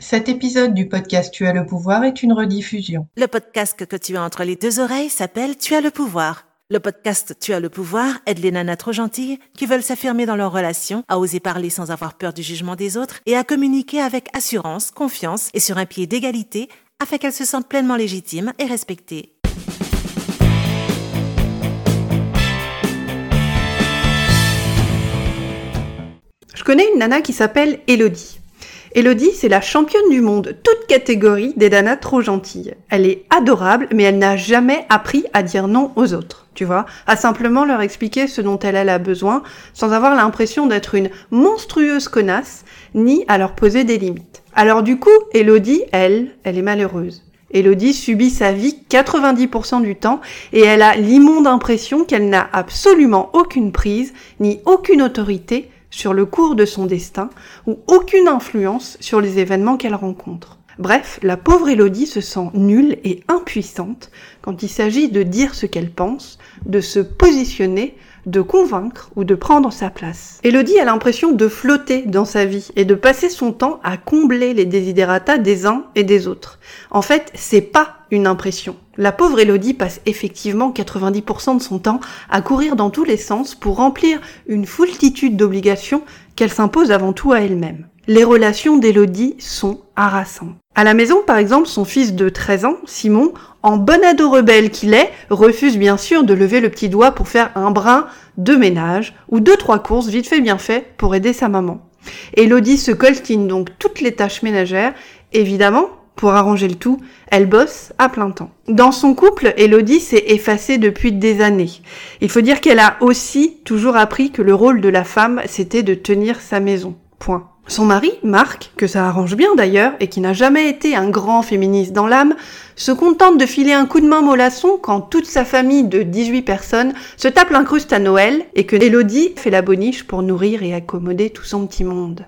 Cet épisode du podcast Tu as le pouvoir est une rediffusion. Le podcast que tu as entre les deux oreilles s'appelle Tu as le pouvoir. Le podcast Tu as le pouvoir aide les nanas trop gentilles qui veulent s'affirmer dans leur relation, à oser parler sans avoir peur du jugement des autres et à communiquer avec assurance, confiance et sur un pied d'égalité afin qu'elles se sentent pleinement légitimes et respectées. Je connais une nana qui s'appelle Elodie. Elodie, c'est la championne du monde, toute catégorie des nanas trop gentilles. Elle est adorable, mais elle n'a jamais appris à dire non aux autres, tu vois, à simplement leur expliquer ce dont elle a besoin, sans avoir l'impression d'être une monstrueuse connasse, ni à leur poser des limites. Alors du coup, Elodie, elle, elle est malheureuse. Elodie subit sa vie 90% du temps et elle a l'immonde impression qu'elle n'a absolument aucune prise ni aucune autorité sur le cours de son destin ou aucune influence sur les événements qu'elle rencontre. Bref, la pauvre Élodie se sent nulle et impuissante quand il s'agit de dire ce qu'elle pense, de se positionner, de convaincre ou de prendre sa place. Élodie a l'impression de flotter dans sa vie et de passer son temps à combler les désidératas des uns et des autres. En fait, c'est pas une impression. La pauvre Élodie passe effectivement 90% de son temps à courir dans tous les sens pour remplir une foultitude d'obligations qu'elle s'impose avant tout à elle-même. Les relations d'Élodie sont harassantes. À la maison, par exemple, son fils de 13 ans, Simon, en bon ado rebelle qu'il est, refuse bien sûr de lever le petit doigt pour faire un brin de ménage ou deux trois courses vite fait bien fait pour aider sa maman. Élodie se coltine donc toutes les tâches ménagères, évidemment pour arranger le tout, elle bosse à plein temps. Dans son couple, Elodie s'est effacée depuis des années. Il faut dire qu'elle a aussi toujours appris que le rôle de la femme, c'était de tenir sa maison. Point. Son mari, Marc, que ça arrange bien d'ailleurs, et qui n'a jamais été un grand féministe dans l'âme, se contente de filer un coup de main mollasson quand toute sa famille de 18 personnes se tape l'incruste à Noël et que Elodie fait la boniche pour nourrir et accommoder tout son petit monde.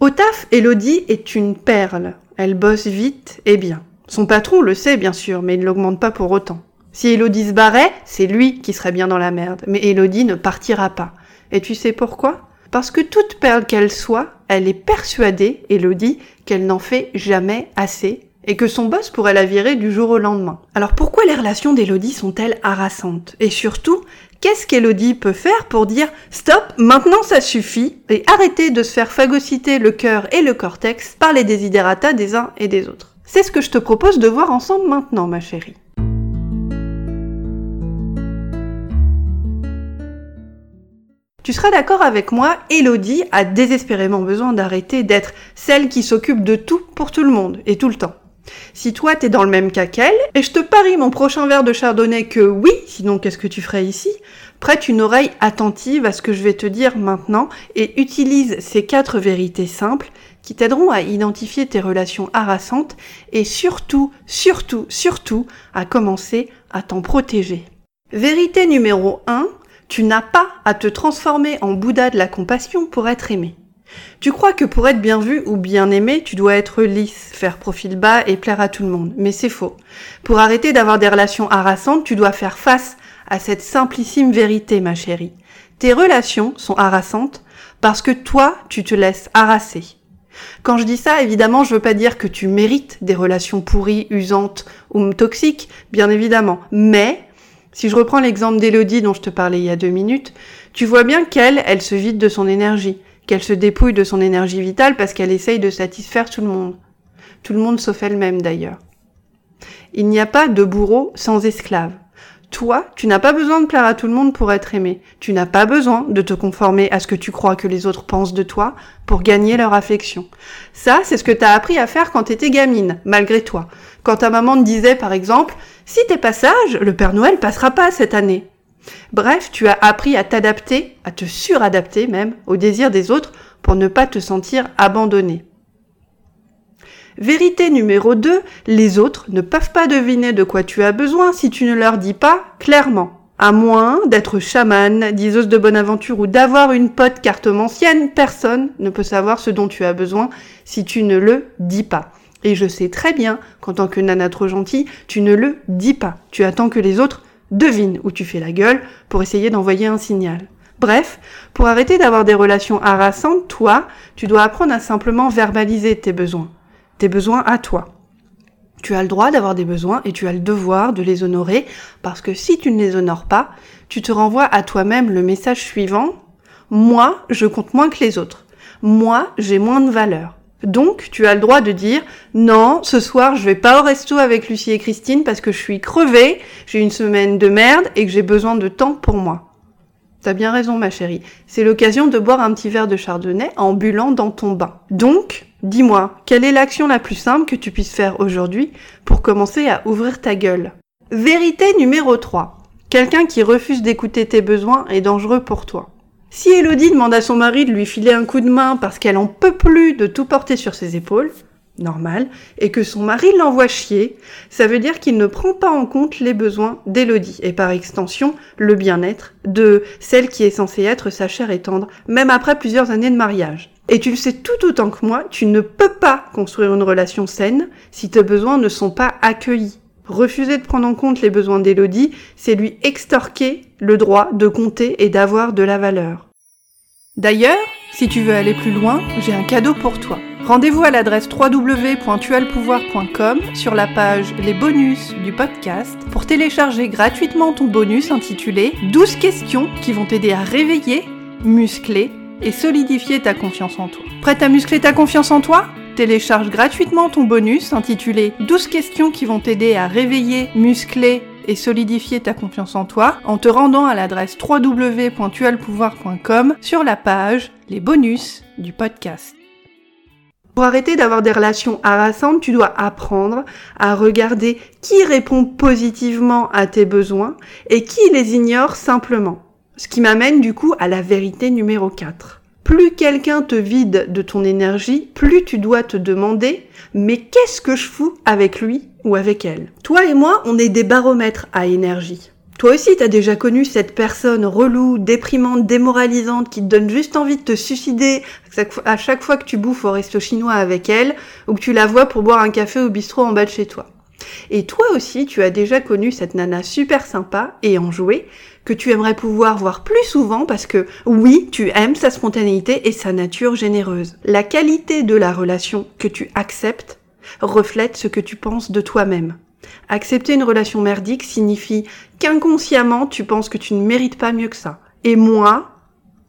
Au taf, Elodie est une perle. Elle bosse vite et bien. Son patron le sait bien sûr, mais il ne l'augmente pas pour autant. Si Elodie se barrait, c'est lui qui serait bien dans la merde, mais Elodie ne partira pas. Et tu sais pourquoi? Parce que toute perle qu'elle soit, elle est persuadée, Elodie, qu'elle n'en fait jamais assez et que son boss pourrait la virer du jour au lendemain. Alors pourquoi les relations d'Elodie sont-elles harassantes? Et surtout, qu'est-ce qu'Elodie peut faire pour dire stop, maintenant ça suffit et arrêter de se faire phagocyter le cœur et le cortex par les désidératas des uns et des autres? C'est ce que je te propose de voir ensemble maintenant, ma chérie. Tu seras d'accord avec moi, Elodie a désespérément besoin d'arrêter d'être celle qui s'occupe de tout pour tout le monde et tout le temps. Si toi t'es dans le même cas qu'elle, et je te parie mon prochain verre de chardonnay que oui, sinon qu'est-ce que tu ferais ici? Prête une oreille attentive à ce que je vais te dire maintenant et utilise ces quatre vérités simples qui t'aideront à identifier tes relations harassantes et surtout, surtout, surtout à commencer à t'en protéger. Vérité numéro 1, tu n'as pas à te transformer en Bouddha de la compassion pour être aimé. Tu crois que pour être bien vu ou bien aimé, tu dois être lisse, faire profil bas et plaire à tout le monde. Mais c'est faux. Pour arrêter d'avoir des relations harassantes, tu dois faire face à cette simplissime vérité, ma chérie. Tes relations sont harassantes parce que toi, tu te laisses harasser. Quand je dis ça, évidemment, je veux pas dire que tu mérites des relations pourries, usantes ou toxiques, bien évidemment. Mais si je reprends l'exemple d'Elodie dont je te parlais il y a deux minutes, tu vois bien qu'elle, elle se vide de son énergie, qu'elle se dépouille de son énergie vitale parce qu'elle essaye de satisfaire tout le monde. Tout le monde sauf elle-même d'ailleurs. Il n'y a pas de bourreau sans esclave. Toi, tu n'as pas besoin de plaire à tout le monde pour être aimé. Tu n'as pas besoin de te conformer à ce que tu crois que les autres pensent de toi pour gagner leur affection. Ça, c'est ce que tu as appris à faire quand t'étais gamine, malgré toi. Quand ta maman te disait, par exemple, si t'es pas sage, le Père Noël passera pas cette année. Bref, tu as appris à t'adapter, à te suradapter même, aux désirs des autres pour ne pas te sentir abandonné. Vérité numéro 2, les autres ne peuvent pas deviner de quoi tu as besoin si tu ne leur dis pas clairement. À moins d'être chamane, diseuse de bonne aventure ou d'avoir une pote cartomancienne, personne ne peut savoir ce dont tu as besoin si tu ne le dis pas. Et je sais très bien qu'en tant que nana trop gentille, tu ne le dis pas. Tu attends que les autres devinent où tu fais la gueule pour essayer d'envoyer un signal. Bref, pour arrêter d'avoir des relations harassantes, toi, tu dois apprendre à simplement verbaliser tes besoins. Tes besoins à toi. Tu as le droit d'avoir des besoins et tu as le devoir de les honorer parce que si tu ne les honores pas, tu te renvoies à toi-même le message suivant moi, je compte moins que les autres. Moi, j'ai moins de valeur. Donc, tu as le droit de dire non, ce soir, je vais pas au resto avec Lucie et Christine parce que je suis crevée, j'ai une semaine de merde et que j'ai besoin de temps pour moi. T'as bien raison, ma chérie. C'est l'occasion de boire un petit verre de chardonnay en bulant dans ton bain. Donc, dis-moi, quelle est l'action la plus simple que tu puisses faire aujourd'hui pour commencer à ouvrir ta gueule? Vérité numéro 3. Quelqu'un qui refuse d'écouter tes besoins est dangereux pour toi. Si Elodie demande à son mari de lui filer un coup de main parce qu'elle en peut plus de tout porter sur ses épaules, normal, et que son mari l'envoie chier, ça veut dire qu'il ne prend pas en compte les besoins d'Elodie, et par extension, le bien-être de celle qui est censée être sa chère et tendre, même après plusieurs années de mariage. Et tu le sais tout autant que moi, tu ne peux pas construire une relation saine si tes besoins ne sont pas accueillis. Refuser de prendre en compte les besoins d'Élodie, c'est lui extorquer le droit de compter et d'avoir de la valeur. D'ailleurs, si tu veux aller plus loin, j'ai un cadeau pour toi. Rendez-vous à l'adresse www.tualpouvoir.com sur la page Les bonus du podcast pour télécharger gratuitement ton bonus intitulé 12 questions qui vont t'aider à réveiller, muscler et solidifier ta confiance en toi. Prête à muscler ta confiance en toi? Télécharge gratuitement ton bonus intitulé 12 questions qui vont t'aider à réveiller, muscler et solidifier ta confiance en toi en te rendant à l'adresse www.tualpouvoir.com sur la page Les bonus du podcast. Pour arrêter d'avoir des relations harassantes, tu dois apprendre à regarder qui répond positivement à tes besoins et qui les ignore simplement. Ce qui m'amène du coup à la vérité numéro 4 plus quelqu'un te vide de ton énergie, plus tu dois te demander mais qu'est-ce que je fous avec lui ou avec elle? Toi et moi, on est des baromètres à énergie. Toi aussi, t'as déjà connu cette personne relou, déprimante, démoralisante, qui te donne juste envie de te suicider à chaque fois que tu bouffes au resto chinois avec elle, ou que tu la vois pour boire un café au bistrot en bas de chez toi. Et toi aussi, tu as déjà connu cette nana super sympa et enjouée que tu aimerais pouvoir voir plus souvent parce que oui, tu aimes sa spontanéité et sa nature généreuse. La qualité de la relation que tu acceptes reflète ce que tu penses de toi-même. Accepter une relation merdique signifie qu'inconsciemment tu penses que tu ne mérites pas mieux que ça. Et moi,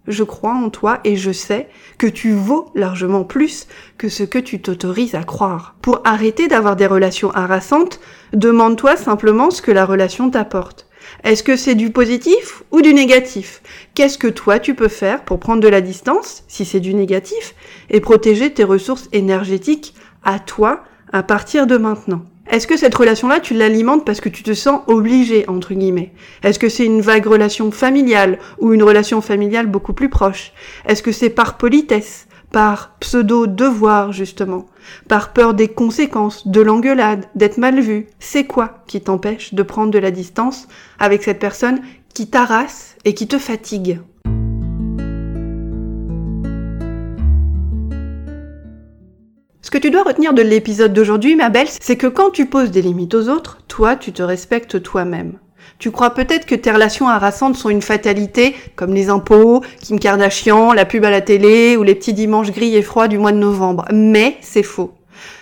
je crois en toi et je sais que tu vaux largement plus que ce que tu t'autorises à croire. Pour arrêter d'avoir des relations harassantes, demande-toi simplement ce que la relation t'apporte. Est-ce que c'est du positif ou du négatif? Qu'est-ce que toi tu peux faire pour prendre de la distance, si c'est du négatif, et protéger tes ressources énergétiques à toi à partir de maintenant? Est-ce que cette relation-là, tu l'alimentes parce que tu te sens obligé, entre guillemets? Est-ce que c'est une vague relation familiale ou une relation familiale beaucoup plus proche? Est-ce que c'est par politesse, par pseudo-devoir, justement Par peur des conséquences, de l'engueulade, d'être mal vu C'est quoi qui t'empêche de prendre de la distance avec cette personne qui t'arrasse et qui te fatigue? Ce que tu dois retenir de l'épisode d'aujourd'hui, ma belle, c'est que quand tu poses des limites aux autres, toi, tu te respectes toi-même. Tu crois peut-être que tes relations harassantes sont une fatalité, comme les impôts, Kim Kardashian, la pub à la télé ou les petits dimanches gris et froids du mois de novembre. Mais c'est faux.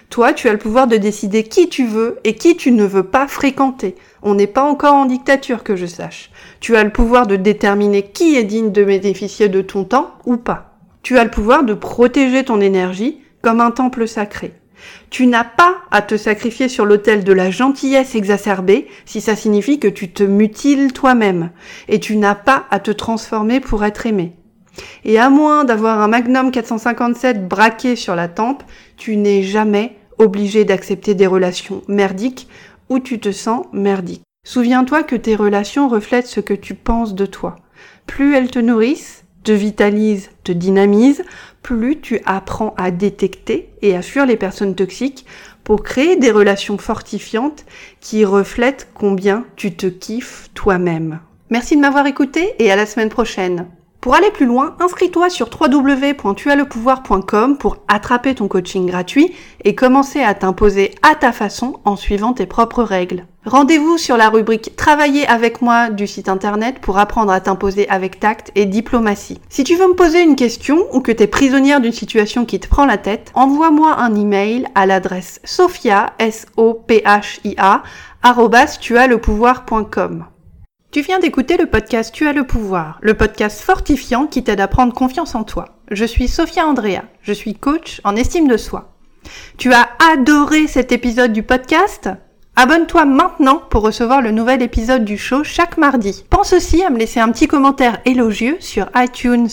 Toi, tu as le pouvoir de décider qui tu veux et qui tu ne veux pas fréquenter. On n'est pas encore en dictature, que je sache. Tu as le pouvoir de déterminer qui est digne de bénéficier de ton temps ou pas. Tu as le pouvoir de protéger ton énergie comme un temple sacré. Tu n'as pas à te sacrifier sur l'autel de la gentillesse exacerbée si ça signifie que tu te mutiles toi-même. Et tu n'as pas à te transformer pour être aimé. Et à moins d'avoir un Magnum 457 braqué sur la tempe, tu n'es jamais obligé d'accepter des relations merdiques où tu te sens merdique. Souviens-toi que tes relations reflètent ce que tu penses de toi. Plus elles te nourrissent, te vitalisent, te dynamisent, plus tu apprends à détecter et à fuir les personnes toxiques pour créer des relations fortifiantes qui reflètent combien tu te kiffes toi-même. Merci de m'avoir écouté et à la semaine prochaine. Pour aller plus loin, inscris-toi sur www.tuaslepouvoir.com pour attraper ton coaching gratuit et commencer à t'imposer à ta façon en suivant tes propres règles. Rendez-vous sur la rubrique Travailler avec moi du site internet pour apprendre à t'imposer avec tact et diplomatie. Si tu veux me poser une question ou que tu es prisonnière d'une situation qui te prend la tête, envoie-moi un email à l'adresse sophia, s o p h a tu viens d'écouter le podcast Tu as le pouvoir, le podcast fortifiant qui t'aide à prendre confiance en toi. Je suis Sophia Andrea, je suis coach en estime de soi. Tu as adoré cet épisode du podcast? Abonne-toi maintenant pour recevoir le nouvel épisode du show chaque mardi. Pense aussi à me laisser un petit commentaire élogieux sur iTunes.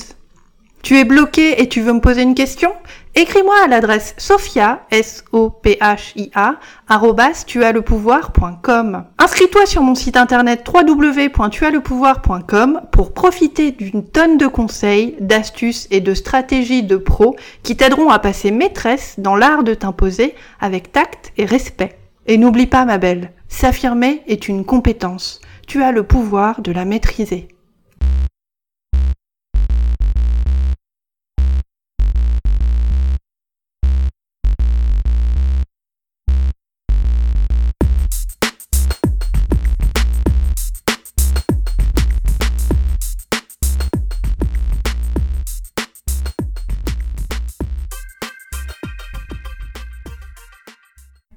Tu es bloqué et tu veux me poser une question? Écris-moi à l'adresse sophia, s o p h i a Inscris-toi sur mon site internet www.tuaslepouvoir.com pour profiter d'une tonne de conseils, d'astuces et de stratégies de pros qui t'aideront à passer maîtresse dans l'art de t'imposer avec tact et respect. Et n'oublie pas ma belle, s'affirmer est une compétence. Tu as le pouvoir de la maîtriser.